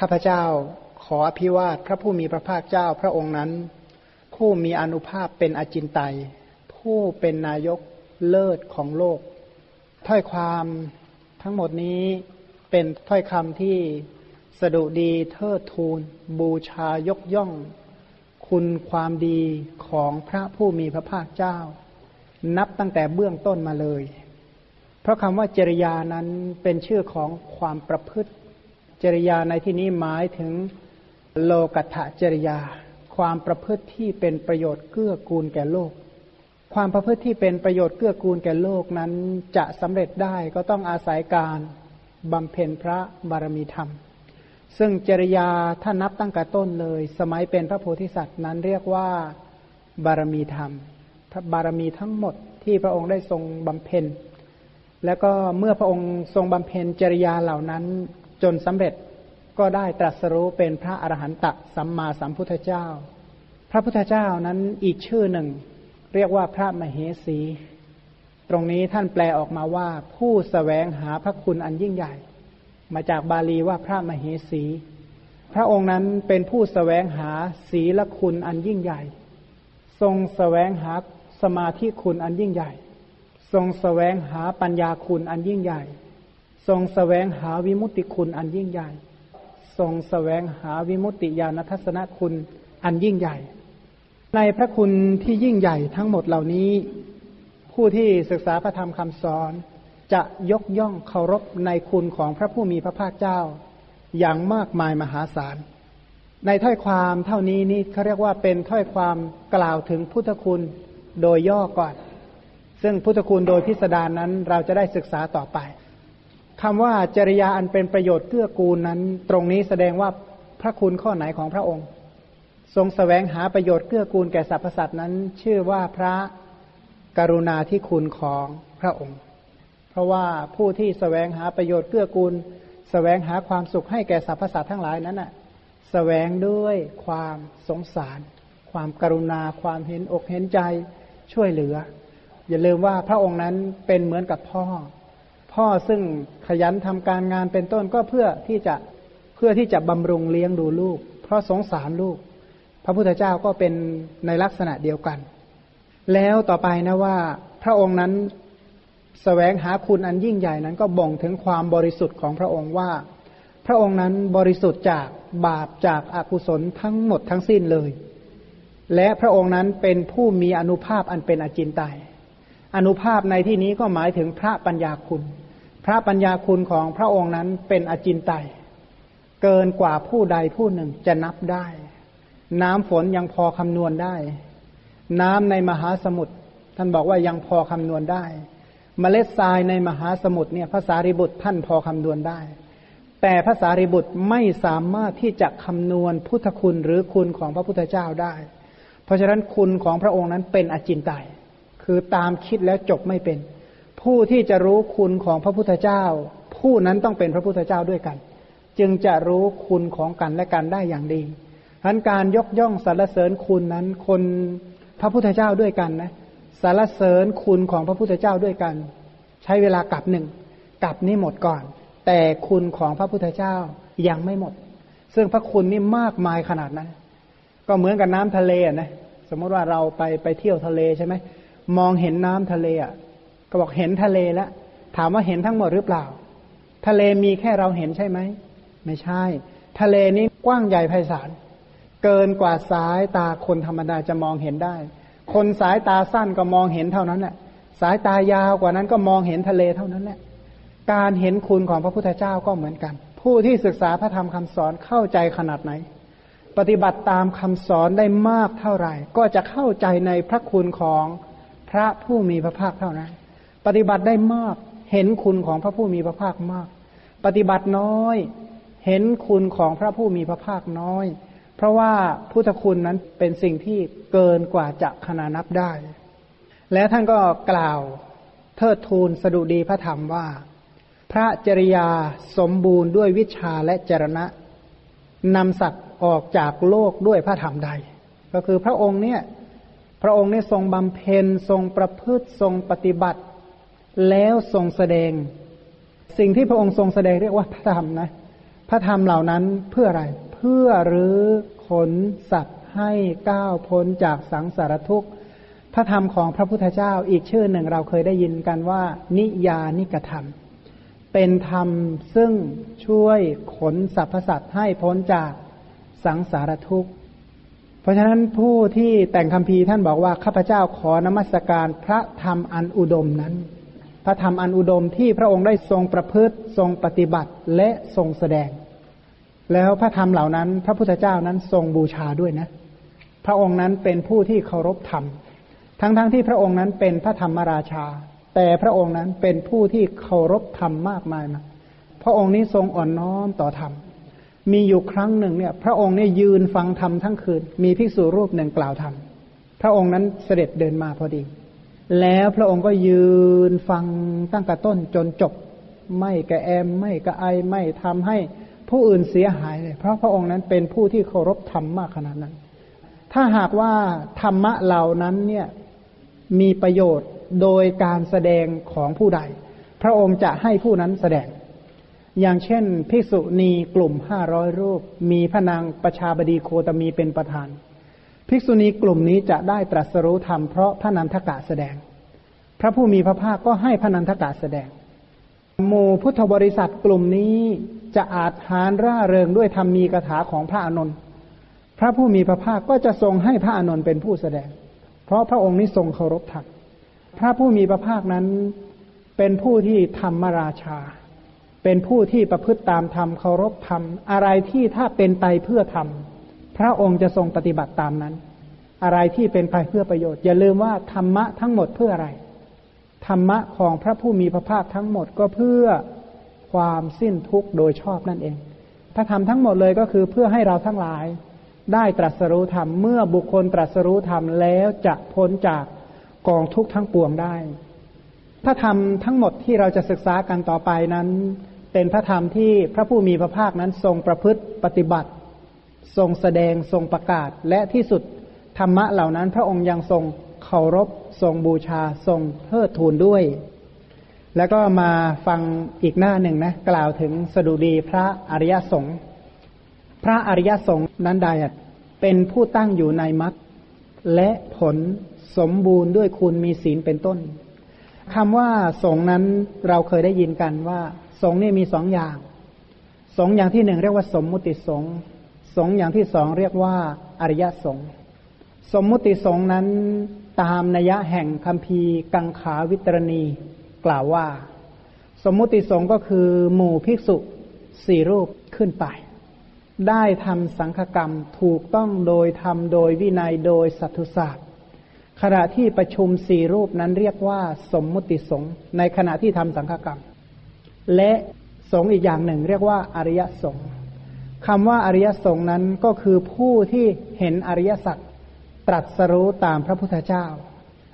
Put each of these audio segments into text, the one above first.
ข้าพเจ้าขออภิวาทพระผู้มีพระภาคเจ้าพระองค์นั้น ผู้มีอนุภาพเป็นอจินไตยผู้เป็นนายกเลิศของโลก ถ้อยความทั้งหมดนี้เป็นถ้อยคำที่สดุดีเทิดทูน บูชายกย่อง คุณความดีของพระผู้มีพระภาคเจ้า นับตั้งแต่เบื้องต้นมาเลย เพราะคำว่าจริยานั้นเป็นชื่อของความประพฤติ จริยาในที่นี้หมายถึงโลกัตถจริยา ความประพฤติที่เป็นประโยชน์เกื้อกูลแก่โลก ความประพฤติที่เป็นประโยชน์เกื้อกูลแก่โลกนั้นจะสำเร็จได้ก็ต้องอาศัยการบำเพ็ญพระบารมีธรรม ซึ่งจริยาถ้านับตั้งแต่ต้นเลย สมัยเป็นพระโพธิสัตว์นั้นเรียกว่าบารมีธรรมบารมีทั้งหมดที่พระองค์ได้ทรงบำเพ็ญ แล้วก็เมื่อพระองค์ทรงบำเพ็ญจริยาเหล่านั้น จนสำเร็จก็ได้ตรัสรู้เป็นพระอรหันตสัมมาสัมพุทธเจ้า พระพุทธเจ้านั้นอีกชื่อหนึ่ง เรียกว่าพระมเหสี ตรงนี้ท่านแปลออกมาว่าผู้สแสวงหาพระคุณอันยิ่งใหญ่ มาจากบาลีว่าพระมเหสี พระองค์นั้นเป็นผู้สแสวงหาศีลคุณอันยิ่งใหญ่ ทรงสแสวงหาสมาธิคุณอันยิ่งใหญ่ ทรงสแสวงหาปัญญาคุณอันยิ่งใหญ่ ทรงสแสวงหาวิมุตติคุณอันยิ่งใหญ่ ทรงสแสวงหาวิมุตติญาณทัศนคุณอันยิ่งใหญ่ ในพระคุณที่ยิ่งใหญ่ทั้งหมดเหล่านี้ ผู้ที่ศึกษาพระธรรมคำสอน จะยกย่องเคารพในคุณของพระผู้มีพระภาคเจ้า อย่างมากมายมหาศาล ในถ้อยความเท่านี้นี่เขาเรียกว่าเป็นถ้อยความกล่าวถึงพุทธคุณโดยย่อก่อน ซึ่งพุทธคุณโดยพิสดารนนั้นเราจะได้ศึกษาต่อไป คำว่าจริยาอันเป็นประโยชน์เกื้อกูลนั้น ตรงนี้แสดงว่าพระคุณข้อไหนของพระองค์ ทรงสแสวงหาประโยชน์เกื้อกูลแก่สรรพสัตว์นั้น ชื่อว่าพระกรุณาที่คุณของพระองค์ เพราะว่าผู้ที่สแสวงหาประโยชน์เกื้อกูลสแสวงหาความสุขให้แก่สรรพสัตว์ทั้งหลายนั้นน่ะสแสวงด้วยความสงสาร ความกรุณา ความเห็นอกเห็นใจช่วยเหลือ อย่าลืมว่าพระองค์นั้นเป็นเหมือนกับพ่อ พ่อซึ่งขยันทำการงานเป็นต้นก็เพื่อที่จะเพื่อที่จะบำรุงเลี้ยงดูลูก เพราะสงสารลูก พระพุทธเจ้าก็เป็นในลักษณะเดียวกัน แล้วต่อไปนะว่าพระองค์นั้นสแสวงหาคุณอันยิ่งใหญ่นั้นก็บ่งถึงความบริสุทธิ์ของพระองค์ว่า พระองค์นั้นบริสุทธิ์จากบาปจากอากุศลทั้งหมดทั้งสิ้นเลย และพระองค์นั้นเป็นผู้มีอนุภาพอันเป็นอจินไตยอนุภาพในที่นี้ก็หมายถึงพระปัญญาคุณ พระปัญญาคุณของพระองค์นั้นเป็นอจินไตยเกินกว่าผู้ใดผู้หนึ่งจะนับได้ น้ำฝนยังพอคำนวณได้ น้ำในมหาสมุทรท่านบอกว่ายังพอคำนวณได้เมล็ดทรายในมหาสมุทรเนี่ยภาษาริบุตรท่านพอคำนวณได้ แต่ภาษาริบุตรไม่สามารถที่จะคำนวณพุทธคุณหรือคุณของพระพุทธเจ้าได้ เพราะฉะนั้นคุณของพระองค์นั้นเป็นอจินไตยคือตามคิดแล้วจบไม่เป็น ผู้ที่จะรู้คุณของพระพุทธเจ้า ผู้นั้นต้องเป็นพระพุทธเจ้าด้วยกัน จึงจะรู้คุณของกันและกันได้อย่างดีทันการยกย่องสรรเสริญคุณนั้น คนพระพุทธเจ้าด้วยกันนะสรรเสริญคุณของพระพุทธเจ้าด้วยกัน ใช้เวลากับหนึ่งกับนี้หมดก่อน แต่คุณของพระพุทธเจ้ายังไม่หมด ซึ่งพระคุณนี่มากมายขนาดนั้น ก็เหมือนกับน้ำทะเลนะสมมติว่าเราไปไปเที่ยวทะเลใช่ไหมมองเห็นน้ำทะเลอะ ก็บอกเห็นทะเลแล้วถามว่าเห็นทั้งหมดหรือเปล่า ทะเลมีแค่เราเห็นใช่ไหมไม่ใช่ ทะเลนี้กว้างใหญ่ไพศาลเกินกว่าสายตาคนธรรมดาจะมองเห็นได้ คนสายตาสั้นก็มองเห็นเท่านั้นแหละสายตายาวกว่านั้นก็มองเห็นทะเลเท่านั้นแหละการเห็นคุณของพระพุทธเจ้าก็เหมือนกัน ผู้ที่ศึกษาพระธรรมคำสอนเข้าใจขนาดไหน ปฏิบัติตามคำสอนได้มากเท่าไหร่ ก็จะเข้าใจในพระคุณของพระผู้มีพระภาคเท่านั้น ปฏิบัติได้มากเห็นคุณของพระผู้มีพระภาคมาก ปฏิบัติน้อย เห็นคุณของพระผู้มีพระภาคน้อย เพราะว่าพุทธคุณนั้นเป็นสิ่งที่เกินกว่าจะขนานับได้ และท่านก็กล่าวเทิดทูนสดุดีพระธรรมว่า พระจริยาสมบูรณ์ด้วยวิชาและจรณะนำสัตว์ออกจากโลกด้วยพระธรรมใด ก็คือพระองค์เนี่ยพระองค์เนี่ยทรงบำเพ็ญทรงประพฤติทรงปฏิบัติ แล้วทรงแสดง สิ่งที่พระองค์ทรงแสดงเรียกว่าพระธรรมนะ พระธรรมเหล่านั้นเพื่ออะไร เพื่อรื้อขนสัตว์ให้ก้าวพ้นจากสังสารทุกข์ พระธรรมของพระพุทธเจ้าอีกชื่อหนึ่งเราเคยได้ยินกันว่า นิยานิกธรรม เป็นธรรมซึ่งช่วยขนสรรพสัตว์ให้พ้นจากสังสารทุกข์เพราะฉะนั้นผู้ที่แต่งคำพีท่านบอกว่า ข้าพเจ้าขอนมัสการพระธรรมอันอุดมนั้น พระธรรมอันอุดมที่พระองค์ได้ทรงประพฤติทรงปฏิบัติและทรงแสดง แล้วพระธรรมเหล่านั้น พระพุทธเจ้านั้นทรงบูชาด้วยนะ พระองค์นั้นเป็นผู้ที่เคารพธรรม ทั้งๆทที่พระองค์นั้นเป็นพระธรรมราชา แต่พระองค์นั้นเป็นผู้ที่เคารพธรรมมากมายนะพระองค์นี้ทรงอ่อนน้อมต่อธรรม มีอยู่ครั้งหนึ่งเนี่ย พระองค์เนี่ยยืนฟังธรรมทั้งคืน มีภิกษุรูปหนึ่งกล่าวธรรม พระองค์นั้นเสด็จเดินมาพอดี แล้วพระองค์ก็ยืนฟังตั้งแต่ต้นจนจบ ไม่กระแอมไม่กระไอไม่ทำให้ผู้อื่นเสียหายเลย เพราะพระองค์นั้นเป็นผู้ที่เคารพธรรมมากขนาดนั้น ถ้าหากว่าธรรมะเหล่านั้นเนี่ยมีประโยชน์โดยการแสดงของผู้ใด พระองค์จะให้ผู้นั้นแสดง อย่างเช่น ภิกษุณีกลุ่มห้าร้อยรูป มีพระนางประชาบดีโคตมีเป็นประธาน ภิกษุณีกลุ่มนี้จะได้ตรัสรู้ธรรมเพราะพระนันทกะแสดง พระผู้มีพระภาคก็ให้พระนันทกะแสดงหมู่พุทธบริษัทกลุ่มนี้จะอาจหารร่าเริงด้วยธรรมมีกถาของพระอนุนพระผู้มีพระภาคก็จะทรงให้พระอนุนเป็นผู้แสดง เพราะพระองค์นี้ทรงเคารพธรรมพระผู้มีพระภาคนั้นเป็นผู้ที่ธรรมราชา เป็นผู้ที่ประพฤติตามธรรมเคารพธรรมอะไรที่ถ้าเป็นไปเพื่อธรรม พระองค์จะทรงปฏิบัติตามนั้น อะไรที่เป็นไปเพื่อประโยชน์ อย่าลืมว่าธรรมะทั้งหมดเพื่ออะไร ธรรมะของพระผู้มีพระภาคทั้งหมดก็เพื่อความสิ้นทุกข์โดยชอบนั่นเอง พระธรรมทั้งหมดเลยก็คือเพื่อให้เราทั้งหลาย ได้ตรัสรู้ธรรม เมื่อบุคคลตรัสรู้ธรรมแล้วจะพ้นจากกองทุกข์ทั้งปวงได้ พระธรรมทั้งหมดที่เราจะศึกษากันต่อไปนั้น เป็นพระธรรมที่พระผู้มีพระภาคนั้นทรงประพฤติปฏิบัติ ทรงแสดงทรงประกาศ และที่สุดธรรมะเหล่านั้น พระองค์ยังทรงเคารพ ทรงบูชา ทรงเทิดทูนด้วย แล้วก็มาฟังอีกหน้าหนึ่งนะ กล่าวถึงสดุดีพระอริยสงฆ์พระอริยสงฆ์นั้นใดเป็นผู้ตั้งอยู่ในมรรคและผลสมบูรณ์ด้วยคุณมีศีลเป็นต้นคำว่าสงนั้นเราเคยได้ยินกันว่า สงนี่มีสองอย่าง สงอย่างที่หนึ่งเรียกว่าสมมุติสง สงอย่างที่สองเรียกว่าอริยสงสมมุติสงนั้นตามนัยะแห่งคำพีกังขาวิตรณีกล่าวว่า สมมุติสงก็คือหมู่ภิกษุสี่รูปขึ้นไป ได้ทำสังฆกรรมถูกต้องโดยทำโดยวินัยโดยสัตุศาสตร์ขณะที่ประชุมสี่รูปนั้นเรียกว่า สมมุติสงในขณะที่ทำสังฆกรรม และสงอีกอย่างหนึ่งเรียกว่าอริยสงฆ์ คำว่าอริยสงฆ์นั้นก็คือผู้ที่เห็นอริยสัจตรัสรู้ตามพระพุทธเจ้า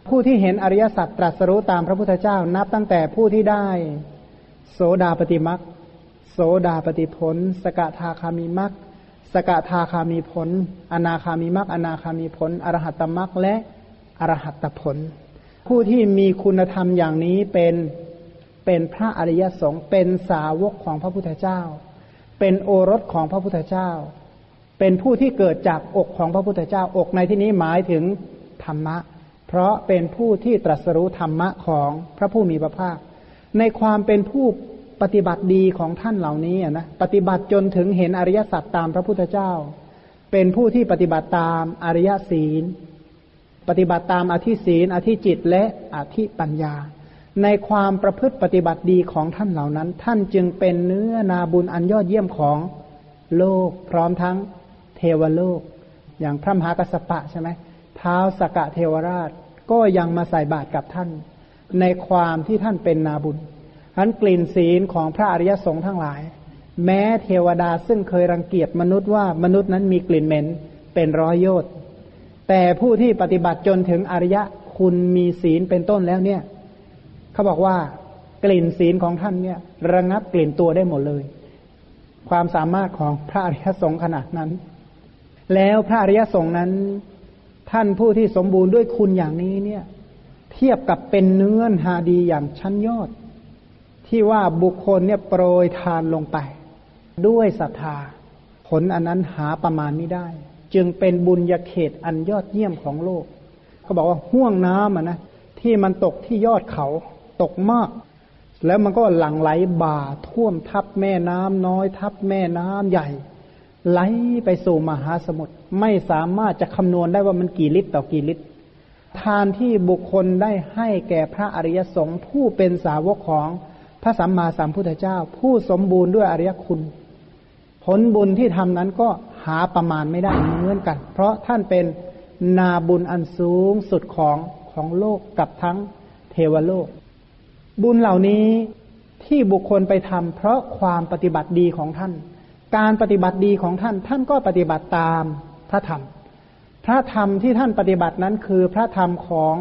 ผู้ที่เห็นอริยสัจตรัสรู้ตามพระพุทธเจ้า นับตั้งแต่ผู้ที่ได้ โสดาปฏิมักโสดาปฏิผล สกทาคามีมักสกทาคามีผล อนาคามีมักอนาคามีผล อรหัตตมักและอรหัตตผล ผู้ที่มีคุณธรรมอย่างนี้เป็นเป็นพระอริยสงฆ์เป็นสาวกของพระพุทธเจ้า เป็นโอรสของพระพุทธเจ้า เป็นผู้ที่เกิดจากอกของพระพุทธเจ้า อกในที่นี้หมายถึงธรรมะ เพราะเป็นผู้ที่ตรัสรู้ธรรมะของพระผู้มีพระภาค ในความเป็นผู้ปฏิบัติดีของท่านเหล่านี้นะปฏิบัติจนถึงเห็นอริยสัจตามพระพุทธเจ้า เป็นผู้ที่ปฏิบัติตามอริยศีล ปฏิบัติตามอธิศีลอธิจิตและอธิปัญญา ในความประพฤติปฏิบัติดีของท่านเหล่านั้น ท่านจึงเป็นเนื้อนาบุญอันยอดเยี่ยมของโลก พร้อมทั้งเทวโลก อย่างพระมหากัสปะใช่ไหมเท้าสกะเทวราชก็ยังมาใส่บาตรกับท่าน ในความที่ท่านเป็นนาบุญอันกลิ่นศีลของพระอริยสงฆ์ทั้งหลาย แม้เทวดาซึ่งเคยรังเกียจมนุษย์ว่ามนุษย์นั้นมีกลิ่นเหม็นเป็นร้อยโยชน์แต่ผู้ที่ปฏิบัติจนถึงอริยะคุณมีศีลเป็นต้นแล้วเนี่ย เขาบอกว่ากลิ่นศีลของท่านเนี่ย ระงับกลิ่นตัวได้หมดเลย ความสามารถของพระอริยสงฆ์ขนาดนั้น แล้วพระอริยสงฆ์นั้น ท่านผู้ที่สมบูรณ์ด้วยคุณอย่างนี้เนี่ย เทียบกับเป็นเนื้อหาดีอย่างชั้นยอด ที่ว่าบุคคลเนี่ยโปรยทานลงไป ด้วยศรัทธา ผลอันนั้นหาประมาณไม่ได้ จึงเป็นบุญญาเขตอันยอดเยี่ยมของโลกเขาบอกว่าห่วงน้ำอะนะที่มันตกที่ยอดเขา ตกมาก แล้วมันก็หลั่งไหลบ่าท่วมทับแม่น้ำน้อย ทับแม่น้ำใหญ่ ไหลไปสู่มหาสมุทรไม่สามารถจะคำนวณได้ว่ามันกี่ลิตรต่อกี่ลิตร ทานที่บุคคลได้ให้แก่พระอริยสงฆ์ผู้เป็นสาวกของพระสัมมาสัมพุทธเจ้า ผู้สมบูรณ์ด้วยอริยคุณ ผลบุญที่ทำนั้นก็หาประมาณไม่ได้เหมือนกัน เพราะท่านเป็นนาบุญอันสูงสุดของของโลกกับทั้งเทวโลก บุญเหล่านี้ที่บุคคลไปทำเพราะความปฏิบัติดีของท่าน การปฏิบัติดีของท่าน ท่านก็ปฏิบัติตามพระธรรม พระธรรมที่ท่านปฏิบัตินั้นคือพระธรรมของ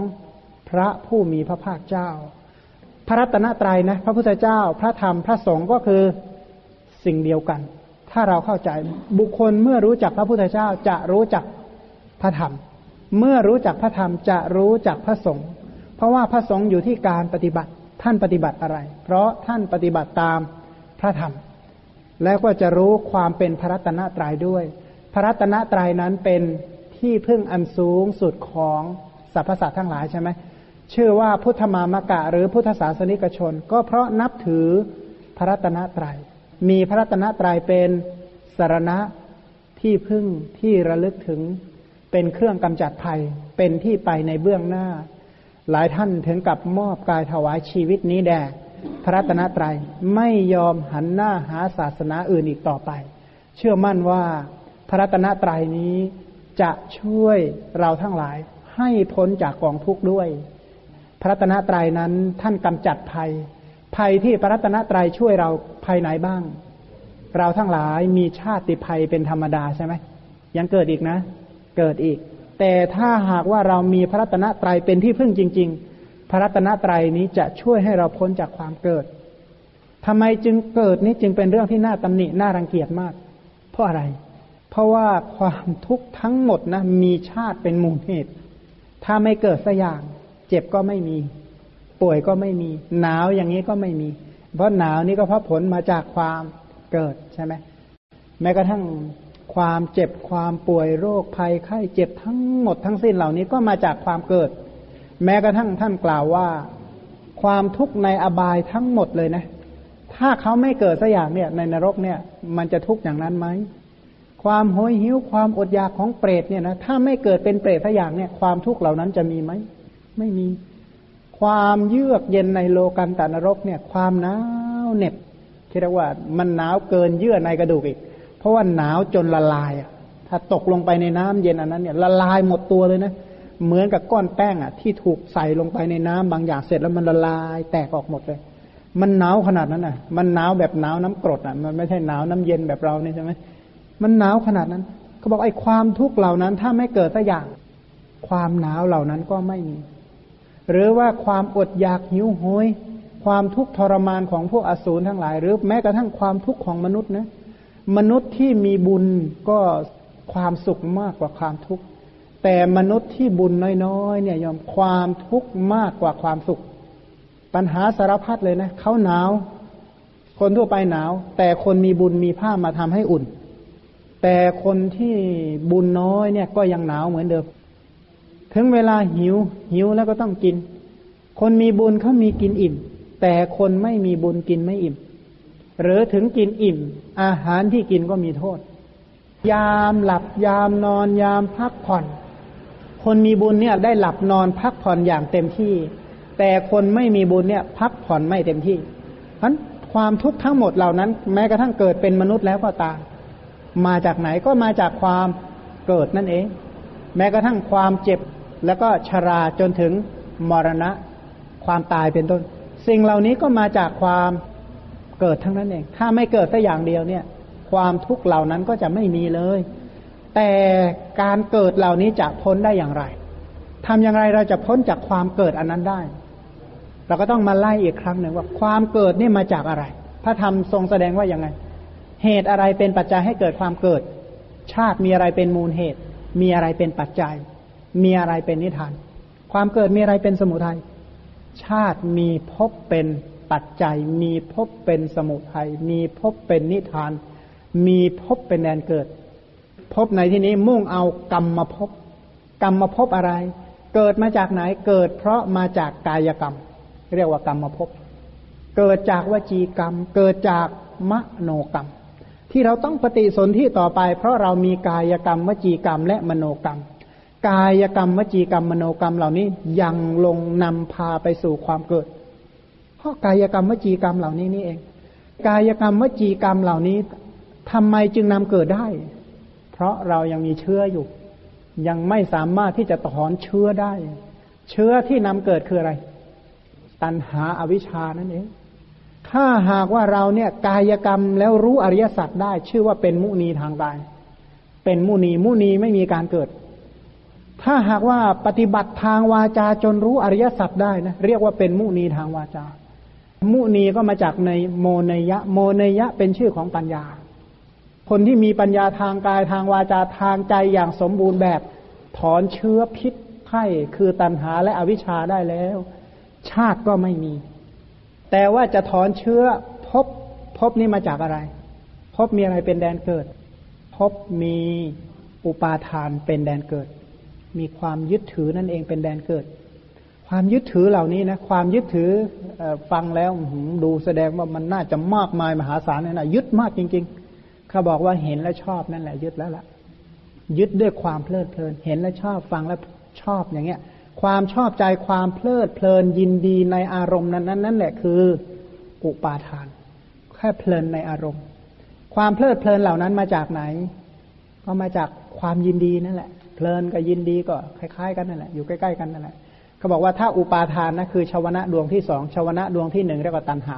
พระผู้มีพระภาคเจ้า พระรัตนตรัยนะ พระพุทธเจ้า พระธรรมพระสงฆ์ก็คือสิ่งเดียวกัน ถ้าเราเข้าใจบุคคลเมื่อรู้จักพระพุทธเจ้าจะรู้จักพระธรรม เมื่อรู้จักพระธรรมจะรู้จักพระสงฆ์เพราะว่าพระสงฆ์อยู่ที่การปฏิบัติ ท่านปฏิบัติอะไร เพราะท่านปฏิบัติตามพระธรรม แล้วก็จะรู้ความเป็นพระรัตนตรัยด้วย พระรัตนตรัยนั้นเป็นที่พึ่งอันสูงสุดของสรรพสัตว์ทั้งหลายใช่ไหมชื่อว่าพุทธมามกะหรือพุทธศาสนิกชน ก็เพราะนับถือพระรัตนตรยัย มีพระรัตนตรัยเป็นสารณะที่พึ่งที่ระลึกถึงเป็นเครื่องกำจัดภัยเป็นที่ไปในเบื้องหน้า หลายท่านถึงกับมอบกายถวายชีวิตนี้แด่พระตนตรยัยไม่ยอมหันหน้าหาศาสนาอื่นอีกต่อไป เชื่อมั่นว่าพระตนตรัยนี้จะช่วยเราทั้งหลายให้พ้นจากกองทุกข์ด้วย พระตนะตรัยนั้นท่านกำจัดภัย ภัยที่พระตนะตรัยช่วยเราภายไหนบ้าง เราทั้งหลายมีชาติภัยเป็นธรรมดาใช่ไหมยังเกิดอีกนะ เกิดอีก แต่ถ้าหากว่าเรามีพระรัตนตรัยเป็นที่พึ่งจริง ๆ พระรัตนตรัยนี้จะช่วยให้เราพ้นจากความเกิดทำไมจึงเกิดนี้จึงเป็นเรื่องที่น่าตำหนิน่ารังเกียจมาก เพราะอะไร เพราะว่าความทุกข์ทั้งหมดนะมีชาติเป็นมูลเหตุ ถ้าไม่เกิดสักอย่าง เจ็บก็ไม่มี ป่วยก็ไม่มี หนาวอย่างนี้ก็ไม่มี เพราะหนาวนี่ก็เพราะผลมาจากความเกิดใช่ไหมแม้กระทั่ง ความเจ็บความป่วยโรคภัยไข้เจ็บทั้งหมดทั้งสิ้นเหล่านี้ก็มาจากความเกิด แม้กระทั่งท่านกล่าวว่า ความทุกข์ในอบายทั้งหมดเลยนะ ถ้าเขาไม่เกิดสักอย่างเนี่ยในนรกเนี่ย มันจะทุกข์อย่างนั้นไหมความโหยหิวความอดอยากของเปรตเนี่ยนะถ้าไม่เกิดเป็นเปรตสักอย่างเนี่ย ความทุกข์เหล่านั้นจะมีไหมไม่มี ความเยือกเย็นในโลกันตานรกเนี่ย ความหนาวเหน็บคิดว่ามันหนาวเกินเยื่อในกระดูกอีก เพราะว่าหนาวจนละลายอะ ถ้าตกลงไปในน้ำเย็นอันนั้นเนี่ยละลายหมดตัวเลยนะ เหมือนกับก้อนแป้งอะ ที่ถูกใส่ลงไปในน้ำบางอย่างเสร็จแล้วมันละลายแตกออกหมดเลย มันหนาวขนาดนั้นอะ มันหนาวแบบหนาวน้ำกรดอะ มันไม่ใช่หนาวน้ำเย็นแบบเราเนี่ยใช่ไหมมันหนาวขนาดนั้นเขาบอกไอ้ความทุกข์เหล่านั้น ถ้าไม่เกิดสักอย่าง ความหนาวเหล่านั้นก็ไม่มี หรือว่าความอดอยากหิวโหยความทุกข์ทรมานของพวกอสูรทั้งหลาย หรือแม้กระทั่งความทุกข์ของมนุษย์นะ มนุษย์ที่มีบุญก็ความสุขมากกว่าความทุกข์ แต่มนุษย์ที่บุญน้อยๆเนี่ยยอมความทุกข์มากกว่าความสุข ปัญหาสารพัดเลยนะเขาหนาว คนทั่วไปหนาว แต่คนมีบุญมีผ้ามาทำให้อุ่น แต่คนที่บุญน้อยเนี่ยก็ยังหนาวเหมือนเดิม ถึงเวลาหิว หิวแล้วก็ต้องกิน คนมีบุญเขามีกินอิ่ม แต่คนไม่มีบุญกินไม่อิ่ม หรือถึงกินอิ่ม อาหารที่กินก็มีโทษ ยามหลับยามนอนยามพักผ่อน คนมีบุญเนี่ยได้หลับนอนพักผ่อนอย่างเต็มที่ แต่คนไม่มีบุญเนี่ย พักผ่อนไม่เต็มที่เพราะความทุกข์ทั้งหมดเหล่านั้น แม้กระทั่งเกิดเป็นมนุษย์แล้วก็ตามมาจากไหนก็มาจากความเกิดนั่นเอง แม้กระทั่งความเจ็บแล้วก็ชราจนถึงมรณะ ความตายเป็นต้น สิ่งเหล่านี้ก็มาจากความ เกิดทั้งนั้นเอง ถ้าไม่เกิดสักอย่างเดียวเนี่ย ความทุกข์เหล่านั้นก็จะไม่มีเลย แต่การเกิดเหล่านี้จะพ้นได้อย่างไรทำอย่างไรเราจะพ้นจากความเกิดอันนั้นได้ เราก็ต้องมาไล่อีกครั้งหนึ่งว่าความเกิดนี่มาจากอะไร พระธรรมทรงแสดงว่าอย่างไง เหตุอะไรเป็นปัจจัยให้เกิดความเกิด ชาติมีอะไรเป็นมูลเหตุ มีอะไรเป็นปัจจัย มีอะไรเป็นนิทาน ความเกิดมีอะไรเป็นสมุทัย ชาติมีภพเป็น ปัจจัย มีภพเป็นสมุทัย มีภพเป็นนิทาน มีภพเป็นแดนเกิดภพในที่นี้มุ่งเอากรรมมาภพกรรมมาภพอะไร เกิดมาจากไหน เกิดเพราะมาจากกายกรรม เรียกว่ากรรมมาภพเกิดจากวจีกรรม เกิดจากมโนกรรม ที่เราต้องปฏิสนธิต่อไป เพราะเรามีกายกรรม วจีกรรม และมโนกรรมกายกรรมวจีกรรมมโนกรรมเหล่านี้ยังลงนำพาไปสู่ความเกิด พราะกายกรรมวจีกรรมเหล่านี้นี่เอง กายกรรมวจีกรรมเหล่านี้ทำไมจึงนำเกิดได้ เพราะเรายังมีเชื้ออยู่ ยังไม่สามารถที่จะถอนเชื้อได้ เชื้อที่นำเกิดคืออะไร ตัณหาอาวิชชานั่นเอง ถ้าหากว่าเราเนี่ยกายกรรมแล้วรู้อริยสัจได้ ชื่อว่าเป็นมุนีทางกาย เป็นมุนีมุนีไม่มีการเกิดถ้าหากว่าปฏิบัติทางวาจาจนรู้อริยสัจได้นะเรียกว่าเป็นมุนีทางวาจา มุนีก็มาจากในโมเนยะ โมเนยะเป็นชื่อของปัญญา คนที่มีปัญญาทางกายทางวาจาทางใจอย่างสมบูรณ์แบบ ถอนเชื้อพิษไข้คือตัณหาและอวิชชาได้แล้ว ชาติก็ไม่มี แต่ว่าจะถอนเชื้อพบพบนี้มาจากอะไร พบมีอะไรเป็นแดนเกิด พบมีอุปาทานเป็นแดนเกิด มีความยึดถือนั่นเองเป็นแดนเกิด ความยึดถือเหล่านี้นะความยึดถือฟังแล้วดูแสดงว่ามันน่าจะมากมายมหาศาลนะยึดมากจริง ๆ เขาบอกว่าเห็นแล้วชอบนั่นแหละ ยึดแล้วละ่ะยึดด้วยความเพลิดเพลิน เห็นแล้วชอบฟังแล้วชอบอย่างเงี้ย ความชอบใจความเพลิดเพลินยินดีในอารมณ์นั้นนั้นนั่นแหละคืออุปาทาน แค่เพลินในอารมณ์ ความเพลิดเพลินเหล่านั้นมาจากไหน ก็มาจากความยินดีนั่นแหละ เพลินกับยินดีก็คล้าย ๆ กันนั่นแหละอยู่ใกล้ๆกันนั่นแหละ เขาบอกว่าถ้าอุปาทานนะคือชาวนะดวงที่สองชาวนะดวงที่หนึ่งเรียกว่าตัณหา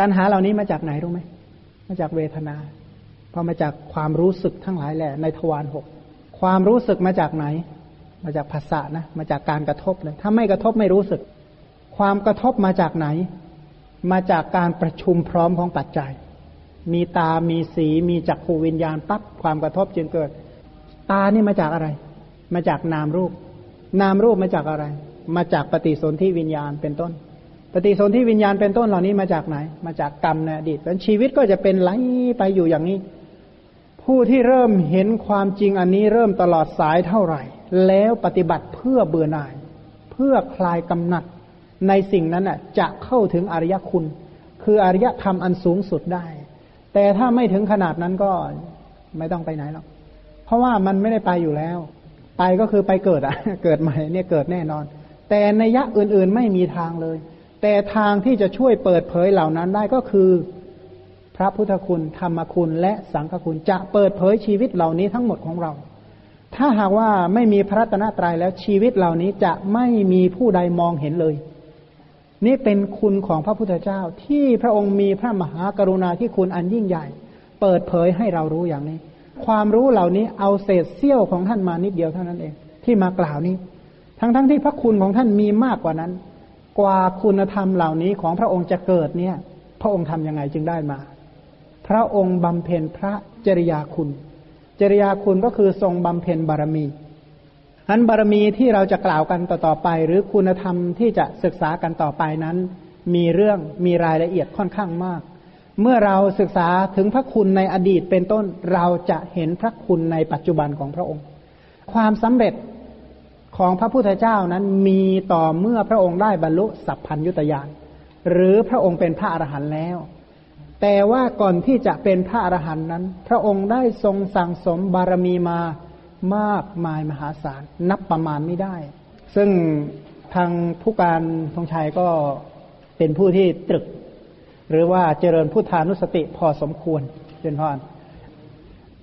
ตัณหาเหล่านี้มาจากไหนรู้ไหมมาจากเวทนาพอมาจากความรู้สึกทั้งหลายแหละในทวารหกความรู้สึกมาจากไหน มาจากภาษานะมาจากการกระทบเลยถ้าไม่กระทบไม่รู้สึก ความกระทบมาจากไหน มาจากการประชุมพร้อมของปัจจัย มีตา มีสี มีจักขูวิญญาณปั๊บความกระทบจึงเกิด ตานี่มาจากอะไร มาจากนามรูป นามรูปมาจากอะไร มาจากปฏิสนธิวิญญาณเป็นต้น ปฏิสนธิวิญญาณเป็นต้นเหล่านี้มาจากไหน มาจากกรรมในอดีตแล้วชีวิตก็จะเป็นไหลไปอยู่อย่างนี้ ผู้ที่เริ่มเห็นความจริงอันนี้เริ่มตลอดสายเท่าไหร่ แล้วปฏิบัติเพื่อเบื่อหน่าย เพื่อคลายกำหนัด ในสิ่งนั้นน่ะจะเข้าถึงอริยคุณ คืออริยธรรมอันสูงสุดได้ แต่ถ้าไม่ถึงขนาดนั้นก็ไม่ต้องไปไหนหรอกเพราะว่ามันไม่ได้ไปอยู่แล้ว ไปก็คือไปเกิดอะ เกิดใหม่เนี่ยเกิดแน่นอน แต่ในยะอื่นๆไม่มีทางเลย แต่ทางที่จะช่วยเปิดเผยเหล่านั้นได้ก็คือ พระพุทธคุณธรรมคุณและสังฆคุณจะเปิดเผยชีวิตเหล่านี้ทั้งหมดของเรา ถ้าหากว่าไม่มีพระตนะตรายแล้วชีวิตเหล่านี้จะไม่มีผู้ใดมองเห็นเลย นี่เป็นคุณของพระพุทธเจ้าที่พระองค์มีพระมหากรุณาที่คุณอันยิ่งใหญ่ เปิดเผยให้เรารู้อย่างนี้ ความรู้เหล่านี้เอาเศษเสี้ยวของท่านมานิดเดียวเท่านั้นเอง ที่มากล่าวนี้ ทั้งๆทที่พระคุณของท่านมีมากกว่านั้น กว่าคุณธรรมเหล่านี้ของพระองค์จะเกิดเนี่ย พระองค์ทํำยังไงจึงได้มา พระองค์บำเพ็ญพระจริยาคุณ จริยาคุณก็คือทรงบำเพ็ญบารมีอันบารมีที่เราจะกล่าวกันต่อๆไป หรือคุณธรรมที่จะศึกษากันต่อไปนั้น มีเรื่องมีรายละเอียดค่อนข้างมาก เมื่อเราศึกษาถึงพระคุณในอดีตเป็นต้นเราจะเห็นพระคุณในปัจจุบันของพระองค์ ความสำเร็จของพระพุทธเจ้านั้นมีต่อเมื่อพระองค์ได้บรรลุสัพพัญยุตยานหรือพระองค์เป็นพระอรหันต์แล้ว แต่ว่าก่อนที่จะเป็นพระอรหันต์นั้น พระองค์ได้ทรงสั่งสมบารมีมามากมายมหาศาลนับประมาณไม่ได้ ซึ่งทางผู้การทงชัยก็เป็นผู้ที่ตรึก หรือว่าเจริญพุทธานุสติพอสมควรเป็นพร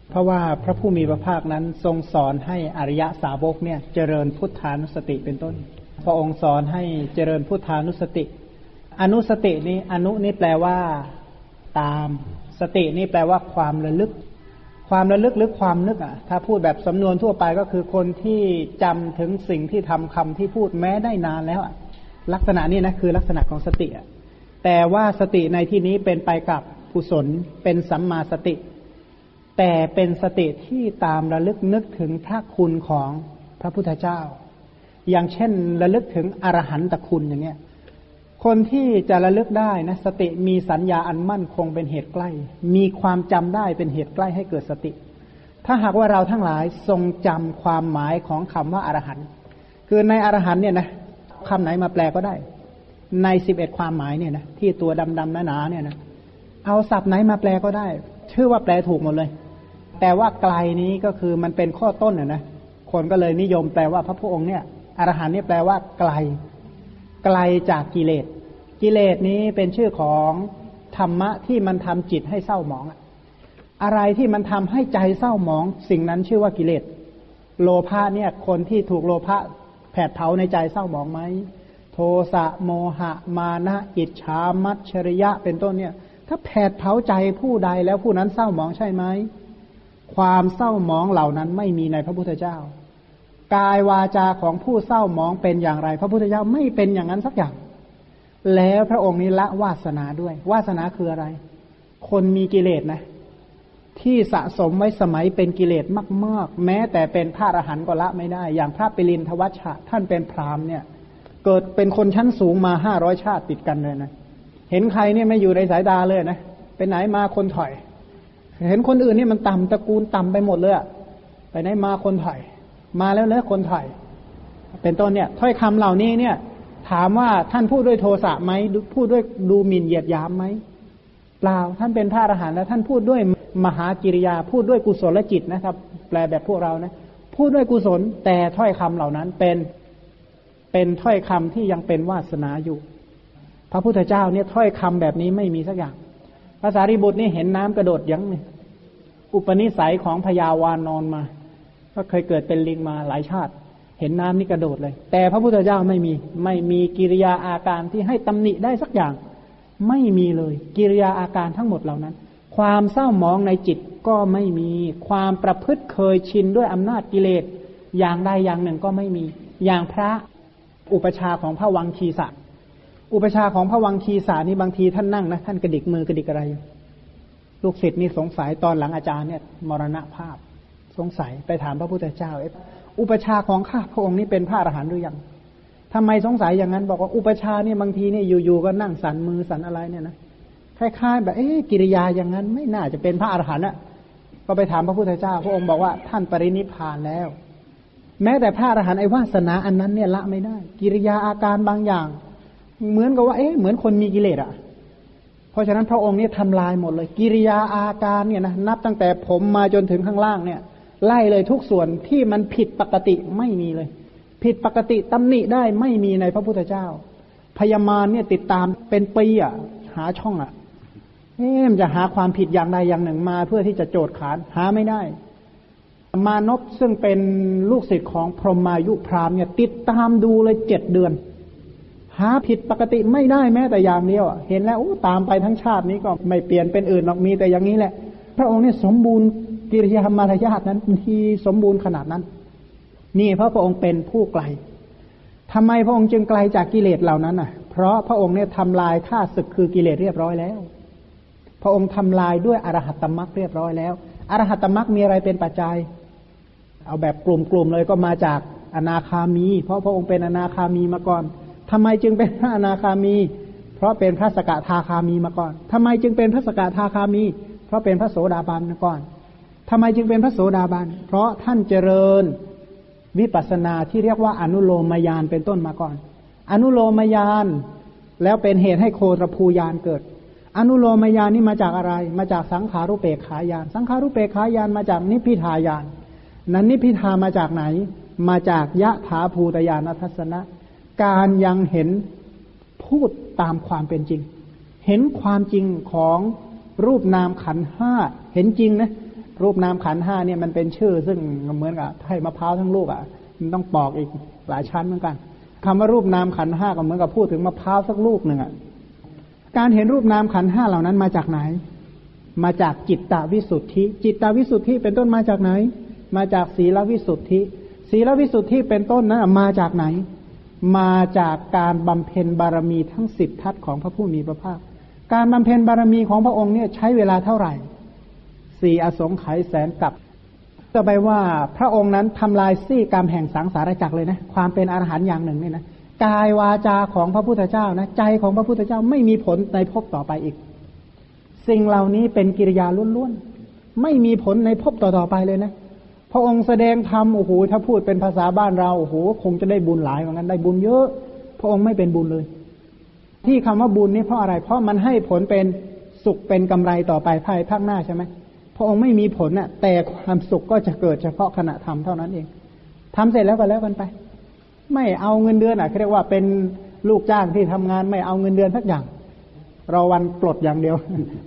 เพราะว่าพระผู้มีพระภาคนั้นทรงสอนให้อริยสาวกเนี่ยเจริญพุทธานุสติเป็นต้น พระองค์สอนให้เจริญพุทธานุสติ อนุสตินี้อนุนี่แปลว่าตาม สตินี่แปลว่าความระลึก ความระลึกหรือความนึกอะ ถ้าพูดแบบสำนวนทั่วไปก็คือคนที่จำถึงสิ่งที่ทำคำที่พูดแม้ได้นานแล้วอะ ลักษณะนี้นะคือลักษณะของสติอะ แต่ว่าสติในที่นี้เป็นไปกับกุศลเป็นสัมมาสติ แต่เป็นสติที่ตามระลึกนึกถึงพระคุณของพระพุทธเจ้า อย่างเช่นระลึกถึงอรหันตคุณอย่างเนี้ยคนที่จะระลึกได้นะสติมีสัญญาอันมั่นคงเป็นเหตุใกล้ มีความจำได้เป็นเหตุใกล้ให้เกิดสติ ถ้าหากว่าเราทั้งหลายทรงจำความหมายของคำว่าอรหันต์คือในอรหันต์เนี่ยนะคำไหนมาแปลก็ได้ ในสิบเอ็ดความหมายเนี่ยนะที่ตัวดำๆหนาๆเนี่ยนะเอาศัพท์ไหนมาแปลก็ได้ ชื่อว่าแปลถูกหมดเลย แต่ว่าไกลนี้ก็คือมันเป็นข้อต้นนะนะคนก็เลยนิยมแปลว่าพระพุทธองค์เนี่ยอรหันต์นี่ยแปลว่าไกล ไกลจากกิเลส กิเลสนี้เป็นชื่อของธรรมะที่มันทำจิตให้เศร้าหมอง อะไรที่มันทำให้ใจเศร้าหมอง สิ่งนั้นชื่อว่ากิเลส โลภะเนี่ย คนที่ถูกโลภะแผดเผาในใจเศร้าหมองไหม สะโมหะ มานะอิจฉามัจฉริยะเป็นต้นเนี่ย ถ้าแผดเผาใจผู้ใดแล้วผู้นั้นเศร้าหมองใช่ไหมความเศร้าหมองเหล่านั้นไม่มีในพระพุทธเจ้า กายวาจาของผู้เศร้าหมองเป็นอย่างไร พระพุทธเจ้าไม่เป็นอย่างนั้นสักอย่าง แล้วพระองค์นี้ละวาสนาด้วย วาสนาคืออะไร คนมีกิเลสนะ ที่สะสมไว้สมัยเป็นกิเลสมาก ๆ แม้แต่เป็นพระอรหันต์ก็ละไม่ได้ อย่างพระปิรินทวัชชะท่านเป็นพราหมณ์เนี่ย เกิดเป็นคนชั้นสูงมาห้าร้อยชาติติดกันเลยนะ เห็นใครเนี่ยไม่อยู่ในสายตาเลยนะเป็นไหนมาคนถอย เห็นคนอื่นนี่มันต่ำตระกูลต่ำไปหมดเลยไปไหนมาคนถอย มาแล้วเนอะคนถอย เป็นต้นเนี่ย ถ้อยคำเหล่านี้เนี่ย ถามว่าท่านพูดด้วยโทสะไหมพูดด้วยดูหมิ่นเหยียดยามไหมเปล่าท่านเป็นพระอรหันต์แล้วท่านพูดด้วยมหากิริยาพูดด้วยกุศลจิตนะครับ แปลแบบพวกเรานะ พูดด้วยกุศลแต่ถ้อยคำเหล่านั้นเป็น เป็นถ้อยคำที่ยังเป็นวาสนาอยู่ พระพุทธเจ้าเนี่ยถ้อยคำแบบนี้ไม่มีสักอย่างภาษาริบุตรนี่เห็นน้ำกระโดดยังเนี่ยอุปนิสัยของพญาวานนอนมา ก็เคยเกิดเป็นลิงมาหลายชาติ เห็นน้ำนี่กระโดดเลย แต่พระพุทธเจ้าไม่มีไม่มีกิริยาอาการที่ให้ตำหนิได้สักอย่าง ไม่มีเลย กิริยาอาการทั้งหมดเหล่านั้น ความเศร้าหมองในจิตก็ไม่มีความประพฤติเคยชินด้วยอำนาจกิเลสอย่างใดอย่างหนึ่งก็ไม่มี อย่างพระ อุปชาของพระวังคีสะอุปชาของพระวังคีสานี่บางทีท่านนั่งนะท่านกระดิกมือกระดิกอะไร ลูกศิษย์นี่สงสัยตอนหลังอาจารย์เนี่ยมรณภาพ สงสัยไปถามพระพุทธเจ้าอุปชาของข้าพระองค์นี่เป็นพระอรหันต์หรือยังทำไมสงสัยอย่างนั้น บอกว่าอุปชาเนี่ยบางทีเนี่ยอยู่ๆก็นั่งสันมือสันอะไรเนี่ยนะคล้ายๆแบบเอ๊กิริยาอย่างนั้นไม่น่าจะเป็นพระอรหันต์อะก็ไปถามพระพุทธเจ้า พระองค์บอกว่าท่านปรินิพานแล้ว แม้แต่พระอรหันต์ไอ้วาสนาอันนั้นเนี่ยละไม่ได้ กิริยาอาการบางอย่าง เหมือนกับว่าเอ๊ะเหมือนคนมีกิเลสอะ เพราะฉะนั้นพระองค์เนี่ยทำลายหมดเลย กิริยาอาการเนี่ยนะนับตั้งแต่ผมมาจนถึงข้างล่างเนี่ย ไล่เลยทุกส่วนที่มันผิดปกติไม่มีเลย ผิดปกติตำหนิได้ไม่มีในพระพุทธเจ้า พยามารเนี่ยติดตามเป็นปีอะหาช่องอะเอ๊มจะหาความผิดอย่างใดอย่างหนึ่งมา เพื่อที่จะโจดขานหาไม่ได้ มานพซึ่งเป็นลูกศิษย์ของพรหมายุพรามเนี่ย ติดตามดูเลยเจ็ดเดือน หาผิดปกติไม่ได้แม้แต่อย่างเดียวเห็นแล้วโอ้ตามไปทั้งชาตินี้ก็ไม่เปลี่ยนเป็นอื่นหรอกมีแต่อย่างนี้แหละ พระองค์เนี่ยสมบูรณ์กิริยามารยาทนั้นทีสมบูรณ์ขนาดนั้น นี่พระพระองค์เป็นผู้ไกลทำไมพระองค์จึงไกลจากกิเลสเหล่านั้นอะ เพราะพระองค์เนี่ยทำลายข้าศึกคือกิเลสเรียบร้อยแล้ว พระองค์ทำลายด้วยอรหัตตมรักเรียบร้อยแล้วอรหัตตมรักมีอะไรเป็นปัจจัย เอาแบบกลุ่มๆเลยก็มาจากอนาคามี เพราะพระองค์เป็นอนาคามีมาก่อนทำไมจึงเป็นพระอนาคามี เพราะเป็นพระสกทาคามีมาก่อนทำไมจึงเป็นพระสกทาคามี เพราะเป็นพระโสดาบันมาก่อนทำไมจึงเป็นพระโสดาบัน เพราะท่านเจริญวิปัสนาที่เรียกว่าอนุโลมยานเป็นต้นมาก่อน อนุโลมยานแล้วเป็นเหตุให้โคตรภูยานเกิด อนุโลมยานนี่มาจากอะไร มาจากสังขารุเปกขายาน สังขารุเปกขายานมาจากนิพพิทายาน นั้นนิพพิทามาจากไหน มาจากยะถาภูตยานัทัศนะ การยังเห็นพูดตามความเป็นจริง เห็นความจริงของรูปนามขันห้าเห็นจริงนะรูปนามขันห้าเนี่ยมันเป็นชื่อ ซึ่งเหมือนกับให้มะพร้าวทั้งลูกอะ มันต้องปอกอีกหลายชั้นเหมือนกันคำว่ารูปนามขันห้าก็เหมือนกับพูดถึงมะพร้าวสักลูกหนึ่งอะการเห็นรูปนามขันห้าเหล่านั้นมาจากไหน มาจากจิตตวิสุทธิ จิตตวิสุทธิเป็นต้นมาจากไหน มาจากศีลวิสุทธิ ศีลวิสุทธิเป็นต้นนั้นมาจากไหน มาจากการบำเพ็ญบารมีทั้งสิบทัศของพระผู้มีพระภาค การบำเพ็ญบารมีของพระองค์เนี่ยใช้เวลาเท่าไหร่สี่อสงไขยแสนกับต่อไปว่าพระองค์นั้นทำลายซี่กรรมแห่งสังสารจักรเลยนะ ความเป็นอรหันต์อย่างหนึ่งเนี่ยนะกายวาจาของพระพุทธเจ้านะใจของพระพุทธเจ้าไม่มีผลในภพต่อไปอีก สิ่งเหล่านี้เป็นกิริยาล้วนๆไม่มีผลในภพต่อๆไปเลยนะ พระองค์แสดงธรรมโอ้โหถ้าพูดเป็นภาษาบ้านเราโอ้โหคงจะได้บุญหลายเหมือนกันได้บุญเยอะ พระองค์ไม่เป็นบุญเลย ที่คำว่าบุญนี่เพราะอะไร เพราะมันให้ผลเป็นสุขเป็นกำไรต่อไปภายภาคหน้าใช่ไหมพระองค์ไม่มีผลน่ะ แต่ความสุขก็จะเกิดเฉพาะขณะทำเท่านั้นเองทำเสร็จแล้วก็แล้วกันไป ไม่เอาเงินเดือนอะเขาเรียกว่าเป็นลูกจ้างที่ทำงานไม่เอาเงินเดือนสักอย่าง เราวันปลดอย่างเดียว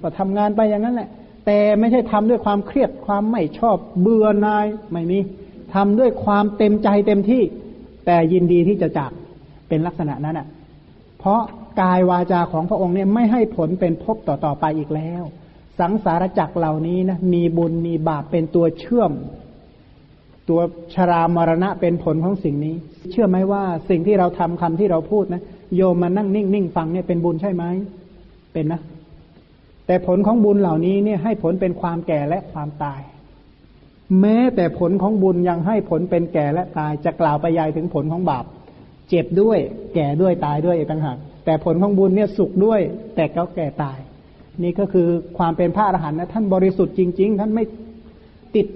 ก็ทำงานไปอย่างนั้นแหละ แต่ไม่ใช่ทำด้วยความเครียดความไม่ชอบเบื่อนายไม่มีทำด้วยความเต็มใจเต็มที่ แต่ยินดีที่จะจากเป็นลักษณะนั้นอะ เพราะกายวาจาของพระองค์เนี่ยไม่ให้ผลเป็นภพต่อๆไปอีกแล้ว สังสารจักรเหล่านี้นะมีบุญมีบาปเป็นตัวเชื่อม ตัวชรามรณะเป็นผลของสิ่งนี้ เชื่อไหมว่าสิ่งที่เราทำคำที่เราพูดนะโยมมานั่งนิ่งนิ่งฟังเนี่ยเป็นบุญใช่ไหมเป็นนะ แต่ผลของบุญเหล่านี้เนี่ยให้ผลเป็นความแก่และความตาย แม้แต่ผลของบุญยังให้ผลเป็นแก่และตายจะกล่าวไปยายถึงผลของบาปเจ็บด้วย แก่ด้วยตายด้วยอีกต่างหากแต่ผลของบุญเนี่ยสุขด้วย แต่ก็แก่ตาย นี่ก็คือความเป็นพระอรหันต์นะท่านบริสุทธิ์จริง ๆ ท่านไม่ติด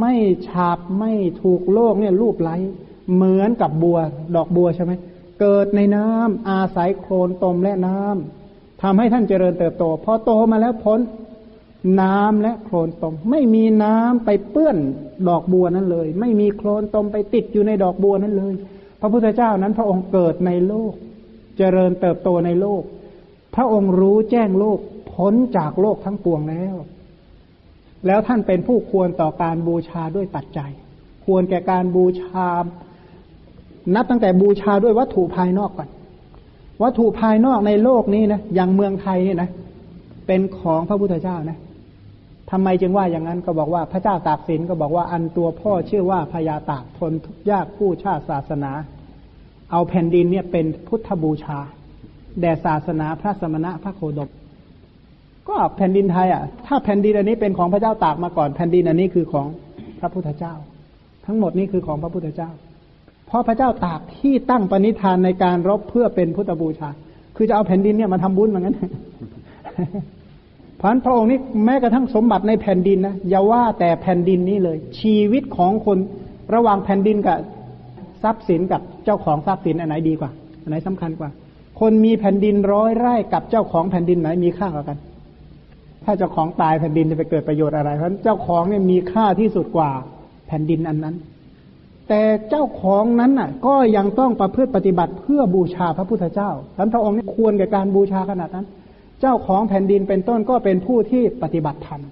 ไม่ฉาบไม่ถูกโลกเนี่ยรูปไล้เหมือนกับบัว ดอกบัวใช่ไหมเกิดในน้ำอาศัยโคลนตมและน้ำ ทำให้ท่านเจริญเติบโต พอโตมาแล้วพ้นน้ำและโคลนตม ไม่มีน้ำไปเปื้อนดอกบัวนั้นเลย ไม่มีโคลนตมไปติดอยู่ในดอกบัวนั้นเลย พระพุทธเจ้านั้นพระองค์เกิดในโลก เจริญเติบโตในโลก พระองค์รู้แจ้งโลกพ้นจากโลกทั้งปวงแล้ว แล้วท่านเป็นผู้ควรต่อการบูชาด้วยปัจจัย ควรแก่การบูชา นับตั้งแต่บูชาด้วยวัตถุภายนอกก่อน วัตถุภายนอกในโลกนี้นะอย่างเมืองไทยเนี่ยนะ เป็นของพระพุทธเจ้านะทำไมจึงว่าอย่างนั้นก็บอกว่าพระเจ้าตากสินก็บอกว่าอันตัวพ่อชื่อว่าพญาตากทนทุกยากผู้ชาติศาสนา เอาแผ่นดินเนี่ยเป็นพุทธบูชา แด่ศาสนาพระสมณะพระโคดม ก็แผ่นดินไทยอะ ถ้าแผ่นดินอันนี้เป็นของพระเจ้าตากมาก่อนแผ่นดินอันนี้คือของพระพุทธเจ้า ทั้งหมดนี้คือของพระพุทธเจ้า เพราะพระเจ้าตากที่ตั้งปณิธานในการรบเพื่อเป็นพุทธบูชา คือจะเอาแผ่นดินเนี่ยมาทำบุญเหมือนกันเพราะพระองค์นี้แม้กระทั่งสมบัติในแผ่นดินนะอย่าว่าแต่แผ่นดินนี้เลย ชีวิตของคนระหว่างแผ่นดินกับทรัพย์สินกับเจ้าของทรัพย์สินอันไหนดีกว่าอันไหนสำคัญกว่า คนมีแผ่นดินร้อยไร่กับเจ้าของแผ่นดินไหนมีค่ากว่ากัน ถ้าเจ้าของตายแผ่นดินจะไปเกิดประโยชน์อะไรเพราะเจ้าของเนี่ยมีค่าที่สุดกว่าแผ่นดินอันนั้น แต่เจ้าของนั้นน่ะ ก็ยังต้องประพฤติปฏิบัติเพื่อบูชาพระพุทธเจ้าท่านพระองค์นี่ควรแก่การบูชาขนาดนั้น เจ้าของแผ่นดินเป็นต้นก็เป็นผู้ที่ปฏิบัติธรรม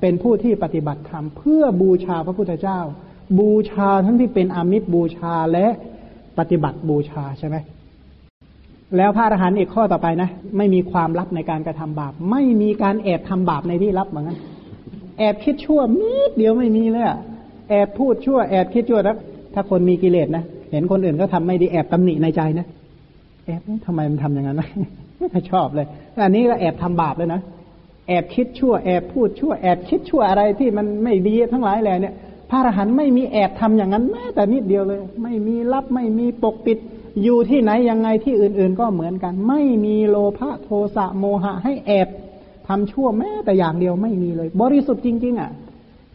เป็นผู้ที่ปฏิบัติธรรมเพื่อบูชาพระพุทธเจ้า บูชาทั้งที่เป็นอมิตรบูชาและปฏิบัติบูชาใช่ไหมแล้วพระอรหันต์อีกข้อต่อไปนะ ไม่มีความลับในการกระทำบาป ไม่มีการแอบทำบาปในที่ลับเหมือนกันแอบคิดชั่วนิดเดียวไม่มีเลยอะ แอบพูดชั่วแอบคิดชั่วแล้วถ้าคนมีกิเลสนะเห็นคนอื่นก็ทำไม่ดีแอบตำหนิในใจนะแอบทำไมมันทำอย่างนั้นไม่ชอบเลยอันนี้ก็แอบทำบาปเลยนะแอบคิดชั่วแอบพูดชั่วแอบคิดชั่วอะไรที่มันไม่ดีทั้งหลายแหล่เนี่ย พระอรหันต์ไม่มีแอบทำอย่างนั้นแม้แต่นิดเดียวเลย ไม่มีลับไม่มีปกปิด อยู่ที่ไหนยังไงที่อื่นๆก็เหมือนกัน ไม่มีโลภะโทสะโมหะให้แอบทำชั่วแม้แต่อย่างเดียวไม่มีเลย บริสุทธิ์จริง ๆ อะ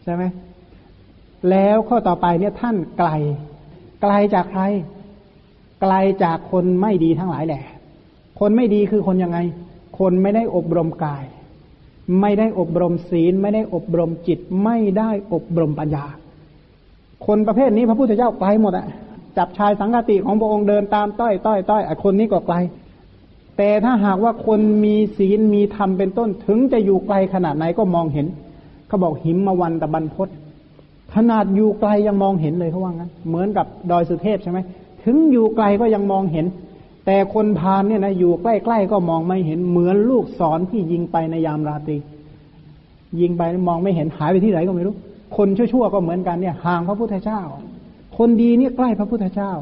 ใช่ไหม แล้วข้อต่อไปเนี่ยท่านไกล ไกลจากใคร ไกลจากคนไม่ดีทั้งหลายแหละ คนไม่ดีคือคนยังไง คนไม่ได้อบรมกาย ไม่ได้อบรมศีล ไม่ได้อบรมจิต ไม่ได้อบรมปัญญา คนประเภทนี้พระพุทธเจ้าไกลหมดอะจับชายสังกติของพระองค์เดินตามต้อยต้อยต้อยไอคนนี้ก็ไกล แต่ถ้าหากว่าคนมีศีลมีธรรมเป็นต้นถึงจะอยู่ไกลขนาดไหนก็มองเห็น เขาบอกหิมมาวันตะบันพศ ขนาดอยู่ไกลยังมองเห็นเลยเขาว่างั้น เหมือนกับดอยสุเทพใช่ไหมถึงอยู่ไกลก็ยังมองเห็น แต่คนพานเนี่ยนะอยู่ใกล้ๆก็มองไม่เห็นเหมือนลูกศรที่ยิงไปในยามราตรี ยิงไปมองไม่เห็นหายไปที่ไหนก็ไม่รู้ คนชั่วๆก็เหมือนกันเนี่ยห่างพระพุทธเจ้า คนดีเนี่ยใกล้พระพุทธเจ้า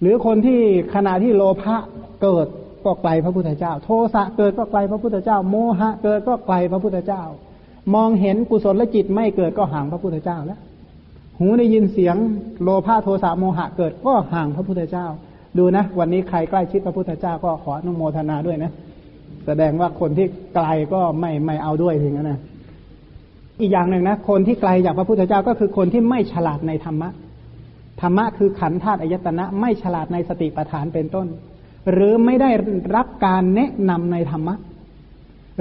หรือคนที่ขณะที่โลภะเกิดก็ไกลพระพุทธเจ้า โทสะเกิดก็ไกลพระพุทธเจ้า โมหะเกิดก็ไกลพระพุทธเจ้า มองเห็นกุศลและจิตไม่เกิดก็ห่างพระพุทธเจ้าแล้ว หูได้ยินเสียงโลภะโทสะโมหะเกิดก็ห่างพระพุทธเจ้า ดูนะ วันนี้ใครใกล้ชิดพระพุทธเจ้าก็ขออนุโมทนาด้วยนะ แสดงว่าคนที่ไกลก็ไม่ไม่เอาด้วยถึงนั้นนะอีกอย่างหนึ่งนะ คนที่ไกลจากพระพุทธเจ้าก็คือคนที่ไม่ฉลาดในธรรมะ ธรรมะคือขันธ์ธาตุอายตนะ ไม่ฉลาดในสติปัฏฐานเป็นต้น หรือไม่ได้รับการแนะนำในธรรมะ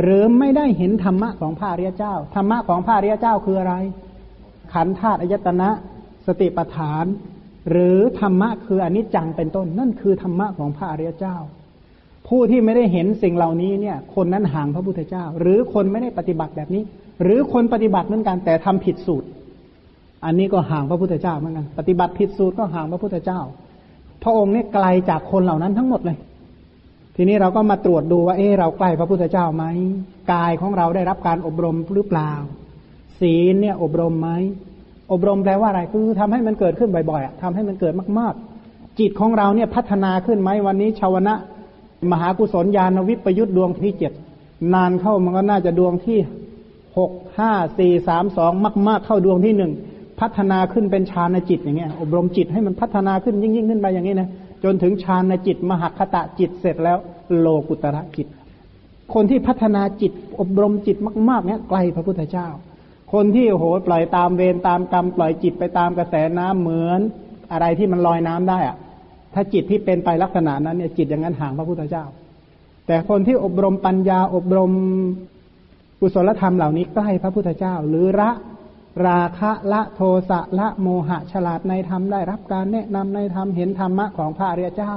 หรือไม่ได้เห็นธรรมะของพระอริยเจ้า ธรรมะของพระอริยเจ้าคืออะไร ขันธ์ธาตุอายตนะ สติปัฏฐาน หรือธรรมะคืออนิจจังเป็นต้น นั่นคือธรรมะของพระอริยเจ้า ผู้ที่ไม่ได้เห็นสิ่งเหล่านี้เนี่ย คนนั้นห่างพระพุทธเจ้า หรือคนไม่ได้ปฏิบัติแบบนี้ หรือคนปฏิบัติเหมือนกันแต่ทำผิดสูตร อันนี้ก็ห่างพระพุทธเจ้าเหมือนกัน ปฏิบัติผิดสูตรก็ห่างพระพุทธเจ้า พระองค์นี่ไกลจากคนเหล่านั้นทั้งหมดเลย ทีนี้เราก็มาตรวจดูว่า เออเราใกล้พระพุทธเจ้าไหมกายของเราได้รับการอบรมหรือเปล่า ศีลเนี่ยอบรมไหมอบรมแปลว่าอะไรคือทำให้มันเกิดขึ้นบ่อยๆทำให้มันเกิดมากๆ จิตของเราเนี่ยพัฒนาขึ้นไหมวันนี้ชาวนะ มหากุศลญาณวิปยุทธดวงที่เจ็ดนานเข้ามันก็น่าจะดวงที่หกห้าสี่สามสองมาก ๆ เข้าดวงที่หนึ่งพัฒนาขึ้นเป็นฌานจิตอย่างเงี้ยอบรมจิตให้มันพัฒนาขึ้นยิ่งยิ่งขึ้นไปอย่างนี้นะ จนถึงฌานจิต มหคตะจิตเสร็จแล้ว โลกุตระจิต คนที่พัฒนาจิตอบรมจิตมากๆเนี่ยไกลพระพุทธเจ้า คนที่โหปล่อยตามเวรตามกรรมปล่อยจิตไปตามกระแสน้ำเหมือน อะไรที่มันลอยน้ำได้อะถ้าจิตที่เป็นไปลักษณะนั้นเนี่ยจิตอย่างนั้นห่างพระพุทธเจ้า แต่คนที่อบรมปัญญาอบรมกุศลธรรมเหล่านี้ใกล้พระพุทธเจ้า หรือละ ราคะละโทสะละโมหะฉลาดในธรรมได้รับการแนะนำในธรรมเห็นธรรมะของพระอริยเจ้า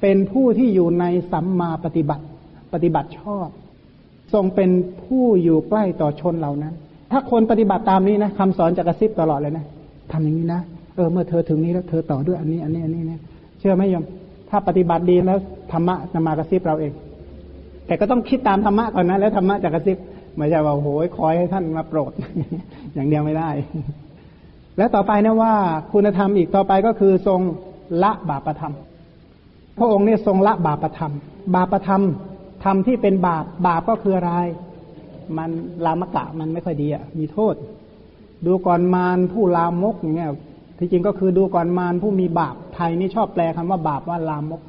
เป็นผู้ที่อยู่ในสัมมาปฏิบัติ ปฏิบัติชอบ ทรงเป็นผู้อยู่ใกล้ต่อชนเหล่านั้น ถ้าคนปฏิบัติตามนี้นะคำสอนจะกระซิบตลอดเลยนะทำอย่างนี้นะเออเมื่อเธอถึงนี้แล้วเธอต่อด้วยอันนี้อันนี้อันนี้เนี่ยเชื่อไหมโยม ถ้าปฏิบัติดีแล้วธรรมะจะมากระซิบเราเอง แต่ก็ต้องคิดตามธรรมะก่อนนะแล้วธรรมะจะกระซิบ ไม่ใช่ว่าโอ้ยคอยให้ท่านมาโปรด อย่างเดียวไม่ได้ และต่อไปนะว่า คุณธรรมอีกต่อไปก็คือทรงละบาปธรรม พระองค์เนี่ยทรงละบาปธรรม บาปธรรมธรรมที่เป็นบาปบาปก็คืออะไร มันลามกะมันไม่ค่อยดีอะมีโทษ ดูก่อนมารผู้ลามกอย่างเงี้ยที่จริงก็คือดูก่อนมารผู้มีบาปไทยนี่ชอบแปลคำว่าบาปว่าลามก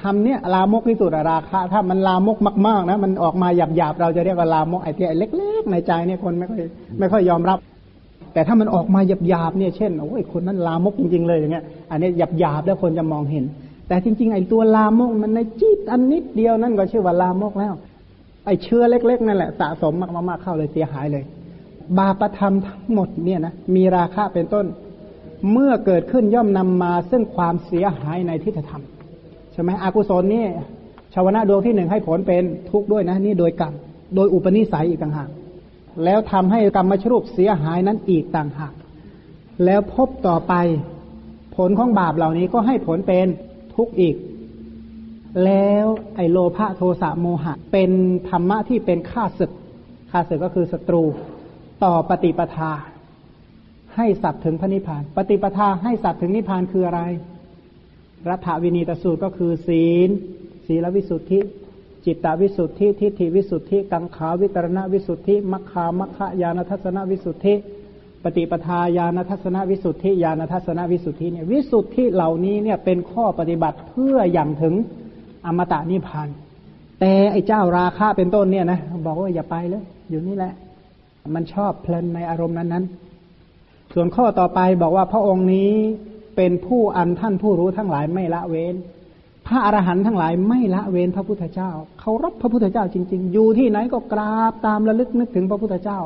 ทำเนี่ยลามกที่สุดราคาถ้ามันลามกมากๆนะมันออกมาหยาบๆเราจะเรียกว่าลามกไอ้ที่เล็ก ๆ ในใจเนี่ยคนไม่ค่อยไม่ค่อยยอมรับ แต่ถ้ามันออกมาหยาบๆเนี่ยเช่นโอ้ยคนนั้นลามกจริง ๆ เลยอย่างเงี้ยอันนี้หยาบๆแล้วคนจะมองเห็น แต่จริง ๆ ไอ้ตัวลามกมันในจิตอันนิดเดียวนั่นก็ชื่อว่าลามกแล้ว ไอ้เชื้อเล็ก ๆ นั่นแหละสะสมมากๆเข้าเลยเสียหายเลย บาปธรรมทั้งหมดเนี่ยนะมีราคะเป็นต้น เมื่อเกิดขึ้นย่อมนำมาซึ่งความเสียหายในทิฏฐธรรม ช่ไหมอกุศลนี่ชาวนะดวงที่หนึ่งให้ผลเป็นทุกข์ด้วยนะ นี่โดยกรรมโดยอุปนิสัยอีกต่างหาก แล้วทำให้กรรมมชรูปเสียหายนั้นอีกต่างหาก แล้วพบต่อไปผลของบาปเหล่านี้ก็ให้ผลเป็นทุกข์อีก แล้วไอโลภะโทสะโมหะ เป็นธรรมะที่เป็นข้าศึกข้าศึกก็คือศัตรูต่อปฏิปทา ให้สัตว์ถึงพระนิพพาน ปฏิปทาให้สัตว์ถึงนิพพานคืออะไร รัฐวินีตสูตรก็คือศีล ศีลวิสุทธิ จิตตวิสุทธิ ทิฏฐิวิสุทธิ กังขาวิตรณวิสุทธิ มัคคามัคคายานทัศนวิสุทธิ ปฏิปทาญาณทัศนวิสุทธิญาณทัศนวิสุทธิเนี่ยวิสุทธิเหล่านี้เนี่ยเป็นข้อปฏิบัติเพื่ออย่างถึงอมตะนิพพาน แต่ไอ้เจ้าราคะเป็นต้นเนี่ยนะบอกว่าอย่าไปเลย อยู่นี่แหละ มันชอบเพลินในอารมณ์นั้นๆ ส่วนข้อต่อไปบอกว่าพระองค์นี้ เป็นผู้อันท่านผู้รู้ทั้งหลายไม่ละเว้น พระอรหันต์ทั้งหลายไม่ละเว้นพระพุทธเจ้าเคารพพระพุทธเจ้าจริง ๆ อยู่ที่ไหนก็กราบตามระลึกนึกถึงพระพุทธเจ้า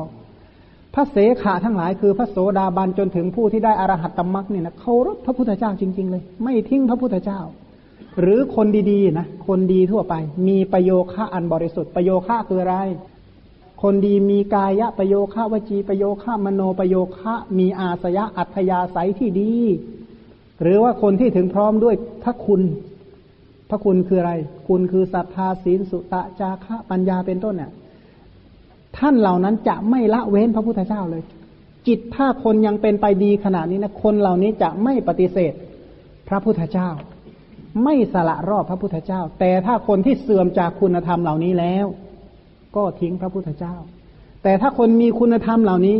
พระเสขาทั้งหลายคือพระโสดาบันจนถึงผู้ที่ได้อรหัตตมรักเนี่ยนะเคารพพระพุทธเจ้าจริง ๆ เลย ไม่ทิ้งพระพุทธเจ้า หรือคนดีๆนะคนดีทั่วไป มีประโยคะอันบริสุทธิ์ประโยคะคืออะไรคนดีมีกายะประโยคะวจีประโยคะมโนประโยคะ มีอาสยะอัธยาศัยที่ดี หรือว่าคนที่ถึงพร้อมด้วยพระคุณ พระคุณคืออะไร คุณคือศรัทธาศีลสุตะจาคะปัญญาเป็นต้นเนี่ยท่านเหล่านั้นจะไม่ละเว้นพระพุทธเจ้าเลย จิตถ้าคนยังเป็นไปดีขนาดนี้นะคนเหล่านี้จะไม่ปฏิเสธพระพุทธเจ้า ไม่สละรอบพระพุทธเจ้า แต่ถ้าคนที่เสื่อมจากคุณธรรมเหล่านี้แล้ว ก็ทิ้งพระพุทธเจ้า แต่ถ้าคนมีคุณธรรมเหล่านี้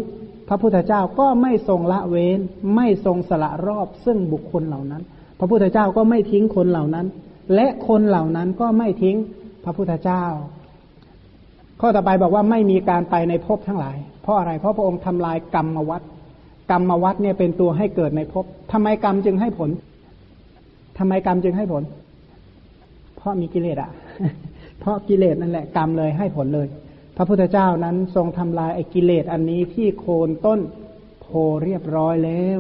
ระพุทธเจ้าก็ไม่ทรงละเว้น ไม่ทรงสละรอบซึ่งบุคคลเหล่านั้น พระพุทธเจ้าก็ไม่ทิ้งคนเหล่านั้น และคนเหล่านั้นก็ไม่ทิ้งพระพุทธเจ้า ข้อต่อไปบอกว่าไม่มีการไปในภพทั้งหลาย เพราะอะไรเพราะพระองค์ทำลายกรรมวัฏกรรมวัฏเนี่ยเป็นตัวให้เกิดในภพทำไมกรรมจึงให้ผลทำไมกรรมจึงให้ผล เพราะมีกิเลสอะเพราะกิเลสนั่นแหละกรรมเลยให้ผลเลย พระพุทธเจ้านั้นทรงทำลายไอ้กิเลสอันนี้ที่โคนต้นโพเรียบร้อยแล้ว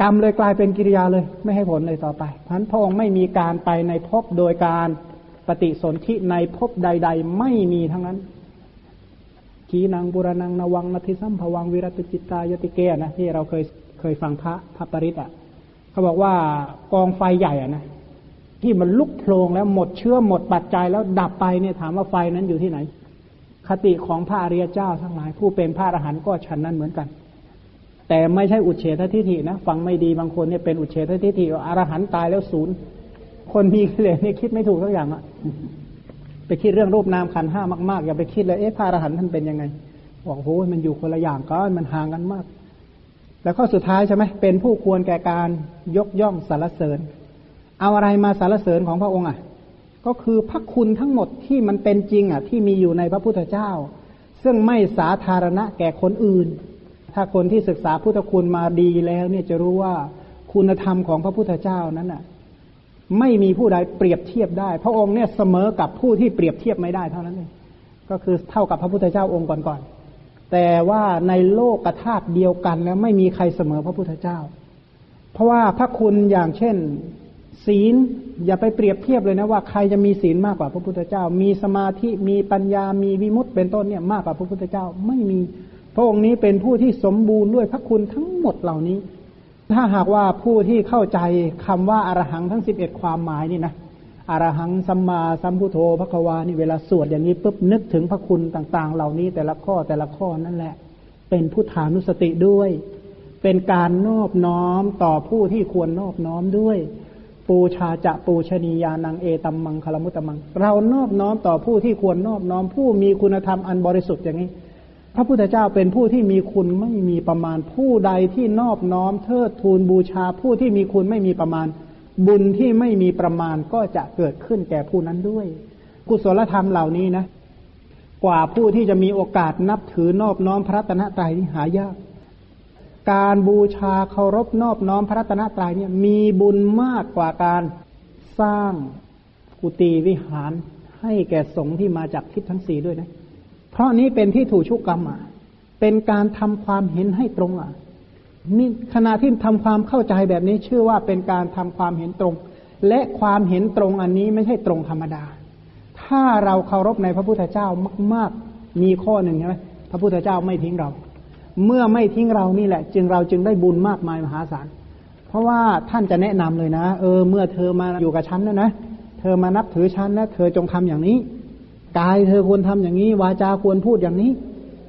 กรรมเลยกลายเป็นกิริยาเลย ไม่ให้ผลเลยต่อไปพราะพระองค์ไม่มีการไปในภพโดยการปฏิสนธิในภพใด ๆ ไม่มีทั้งนั้นขีนังบุรนังนวังนาทิสัมภวังวิรติจิตตายติเกนะที่เราเคยเคยฟังพระพระปริตอะเขาบอกว่ากองไฟใหญ่อะนะที่มันลุกโพลงแล้วหมดเชื้อหมดปัจจัยแล้วดับไปเนี่ยถามว่าไฟนั้นอยู่ที่ไหน คติของพระอริยเจ้าทั้งหลาย ผู้เป็นพระอรหันต์ก็ฉันนั้นเหมือนกัน แต่ไม่ใช่อุเฉททิฏฐินะฟังไม่ดีบางคนเนี่ยเป็นอุเฉททิฏฐิอรหันต์ตายแล้วศูนย์คนมีกิเลสนี่ยคิดไม่ถูกทุกอย่างอะไปคิดเรื่องรูปนามขันห้ามากๆอย่าไปคิดเลยเอ๊ะพระอรหันต์ท่านเป็นยังไงบอกโอ้ยมันอยู่คนละอย่างกันมันห่างกันมาก แล้วข้อสุดท้ายใช่ไหมเป็นผู้ควรแก่การยกย่องสรรเสริญ เอาอะไรมาสรรเสริญของพระองค์อะ ก็คือพระคุณทั้งหมดที่มันเป็นจริงอะที่มีอยู่ในพระพุทธเจ้า ซึ่งไม่สาธารณะแก่คนอื่น ถ้าคนที่ศึกษาพุทธคุณมาดีแล้ว เนี่ยจะรู้ว่าคุณธรรมของพระพุทธเจ้านั้นอะไม่มีผู้ใดเปรียบเทียบได้ พระองค์เนี่ยเสมอกับผู้ที่เปรียบเทียบไม่ได้เท่านั้นเองก็คือเท่ากับพระพุทธเจ้าองค์ก่อนๆแต่ว่าในโลกธาตุเดียวกันแล้วไม่มีใครเสมอพระพุทธเจ้า เพราะว่าพระคุณอย่างเช่น ศีลอย่าไปเปรียบเทียบเลยนะว่าใครจะมีศีลมากกว่าพระพุทธเจ้า มีสมาธิมีปัญญามีวิมุตต์เป็นต้นเนี่ยมากกว่าพระพุทธเจ้าไม่มี พระองค์นี้เป็นผู้ที่สมบูรณ์ด้วยพระคุณทั้งหมดเหล่านี้ ถ้าหากว่าผู้ที่เข้าใจคำว่าอารหังทั้งสิบเอ็ดความหมายนี่นะอารหังสัมมาสัมพุโธพระควานี่เวลาสวดอย่างนี้ปุ๊บนึกถึงพระคุณต่างๆ เหล่านี้แต่ละข้อแต่ละข้อนั่นแหละ เป็นพุทธานุสติด้วย เป็นการนอบน้อมต่อผู้ที่ควรนอบน้อมด้วย ปูชาจะปูชนียานังเอตัมมังคลมุตตมัง เรานอบน้อมต่อผู้ที่ควรนอบน้อมผู้มีคุณธรรมอันบริสุทธิ์อย่างนี้ พระพุทธเจ้าเป็นผู้ที่มีคุณไม่มีประมาณผู้ใดที่นอบน้อมเทิดทูนบูชาผู้ที่มีคุณไม่มีประมาณ บุญที่ไม่มีประมาณก็จะเกิดขึ้นแก่ผู้นั้นด้วย กุศลธรรมเหล่านี้นะ กว่าผู้ที่จะมีโอกาสนับถือนอบน้อมพระตนะตรัยหายาก การบูชาเคารพนอบน้อมพระรัตนตรัยเนี่ยมีบุญมากกว่าการสร้างกุฏิวิหารให้แก่สงฆ์ที่มาจากทิศทั้งสี่ด้วยนะ เพราะนี้เป็นที่ถูกชุกกรรมอะ เป็นการทำความเห็นให้ตรงอะ นี่ขณะที่ทำความเข้าใจแบบนี้ชื่อว่าเป็นการทำความเห็นตรง และความเห็นตรงอันนี้ไม่ใช่ตรงธรรมดา ถ้าเราเคารพในพระพุทธเจ้ามาก ๆ มีข้อหนึ่งใช่ไหมพระพุทธเจ้าไม่ทิ้งเรา เมื่อไม่ทิ้งเรานี่แหละ จึงเราจึงได้บุญมากมายมหาศาล เพราะว่าท่านจะแนะนำเลยนะ เออ เมื่อเธอมาอยู่กับฉันนะนะ เธอมานับถือฉันนะเธอจงทำอย่างนี้ กายเธอควรทำอย่างนี้ วาจาควรพูดอย่างนี้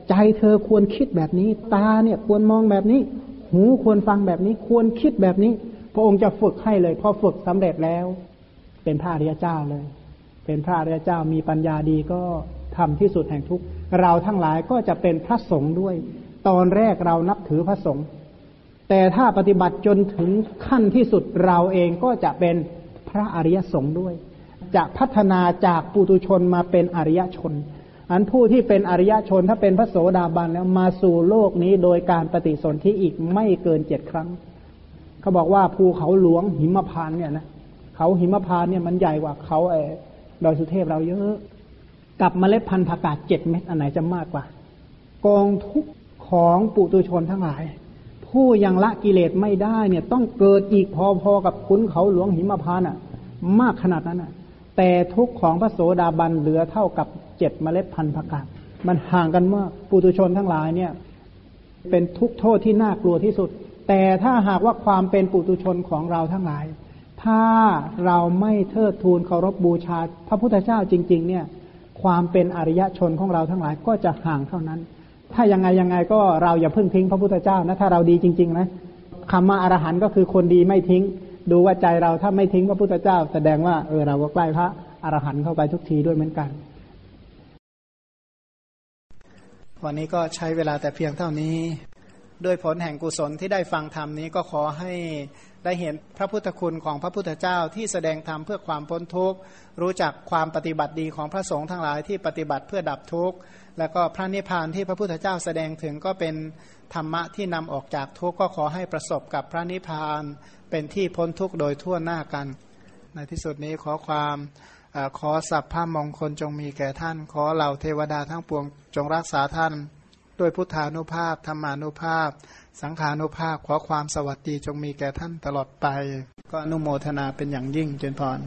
ใจเธอควรคิดแบบนี้ ตาเนี่ยควรมองแบบนี้ หูควรฟังแบบนี้ ควรคิดแบบนี้ พระองค์จะฝึกให้เลย พอฝึกสำเร็จแล้ว เป็นพระอริยเจ้าเลย เป็นพระอริยเจ้ามีปัญญาดีก็ทำที่สุดแห่งทุกเราทั้งหลายก็จะเป็นพระสงฆ์ด้วย ตอนแรกเรานับถือพระสงฆ์แต่ถ้าปฏิบัติจนถึงขั้นที่สุดเราเองก็จะเป็นพระอริยสงฆ์ด้วย จะพัฒนาจากปุตุชนมาเป็นอริยชน อันผู้ที่เป็นอริยชนถ้าเป็นพระโสดาบันแล้วมาสู่โลกนี้โดยการปฏิสนธิอีกไม่เกินเจ็ดครั้ง เขาบอกว่าภูเขาหลวงหิมพานเนี่ยนะเขาหิมพานเนี่ยมันใหญ่กว่าเขาไอ้ดอยสุเทพเราเยอะ กับเมล็ดพันธุ์ผักกาดเจ็ดเม็ดอันไหนจะมากกว่ากองทุก ของปุตุชนทั้งหลาย ผู้ยังละกิเลสไม่ได้เนี่ย ต้องเกิดอีกพอๆกับคุณเขาหลวงหิมพานอะ มากขนาดนั้นอะ แต่ทุกของพระโสดาบันเหลือเท่ากับเจ็ดเมล็ดพันธุ์ผักกาดมันห่างกันมากปุตุชนทั้งหลายเนี่ย เป็นทุกข์โทษที่น่ากลัวที่สุด แต่ถ้าหากว่าความเป็นปุตุชนของเราทั้งหลาย ถ้าเราไม่เทิดทูนเคารพบูชา พระพุทธเจ้าจริง ๆ เนี่ย ความเป็นอริยชนของเราทั้งหลายก็จะห่างเท่านั้น ถ้ายังไงยังไงก็เราอย่าเพิ่งทิ้งพระพุทธเจ้านะถ้าเราดีจริง ๆ นะคำว่าอรหันต์ก็คือคนดีไม่ทิ้ง ดูว่าใจเราถ้าไม่ทิ้งพระพุทธเจ้า แสดงว่าเออเราก็ใกล้พระอรหันต์เข้าไปทุกทีด้วยเหมือนกัน วันนี้ก็ใช้เวลาแต่เพียงเท่านี้ ด้วยผลแห่งกุศลที่ได้ฟังธรรมนี้ก็ขอให้ได้เห็นพระพุทธคุณของพระพุทธเจ้าที่แสดงธรรมเพื่อความพ้นทุกข์ รู้จักความปฏิบัติดีของพระสงฆ์ทั้งหลายที่ปฏิบัติเพื่อดับทุกข์ แล้วก็พระนิพพานที่พระพุทธเจ้าแสดงถึงก็เป็นธรรมะที่นำออกจากทุกข์ก็ขอให้ประสบกับพระนิพพานเป็นที่พ้นทุกข์โดยทั่วหน้ากัน ในที่สุดนี้ขอความอขอสัพพะมงคลจงมีแก่ท่าน ขอเหล่าเทวดาทั้งปวงจงรักษาท่าน ด้วยพุทธานุภาพธรรมานุภาพ สังขานุภาพขอความสวัสดีจงมีแก่ท่านตลอดไป ก็อนุโมทนาเป็นอย่างยิ่งเจนพร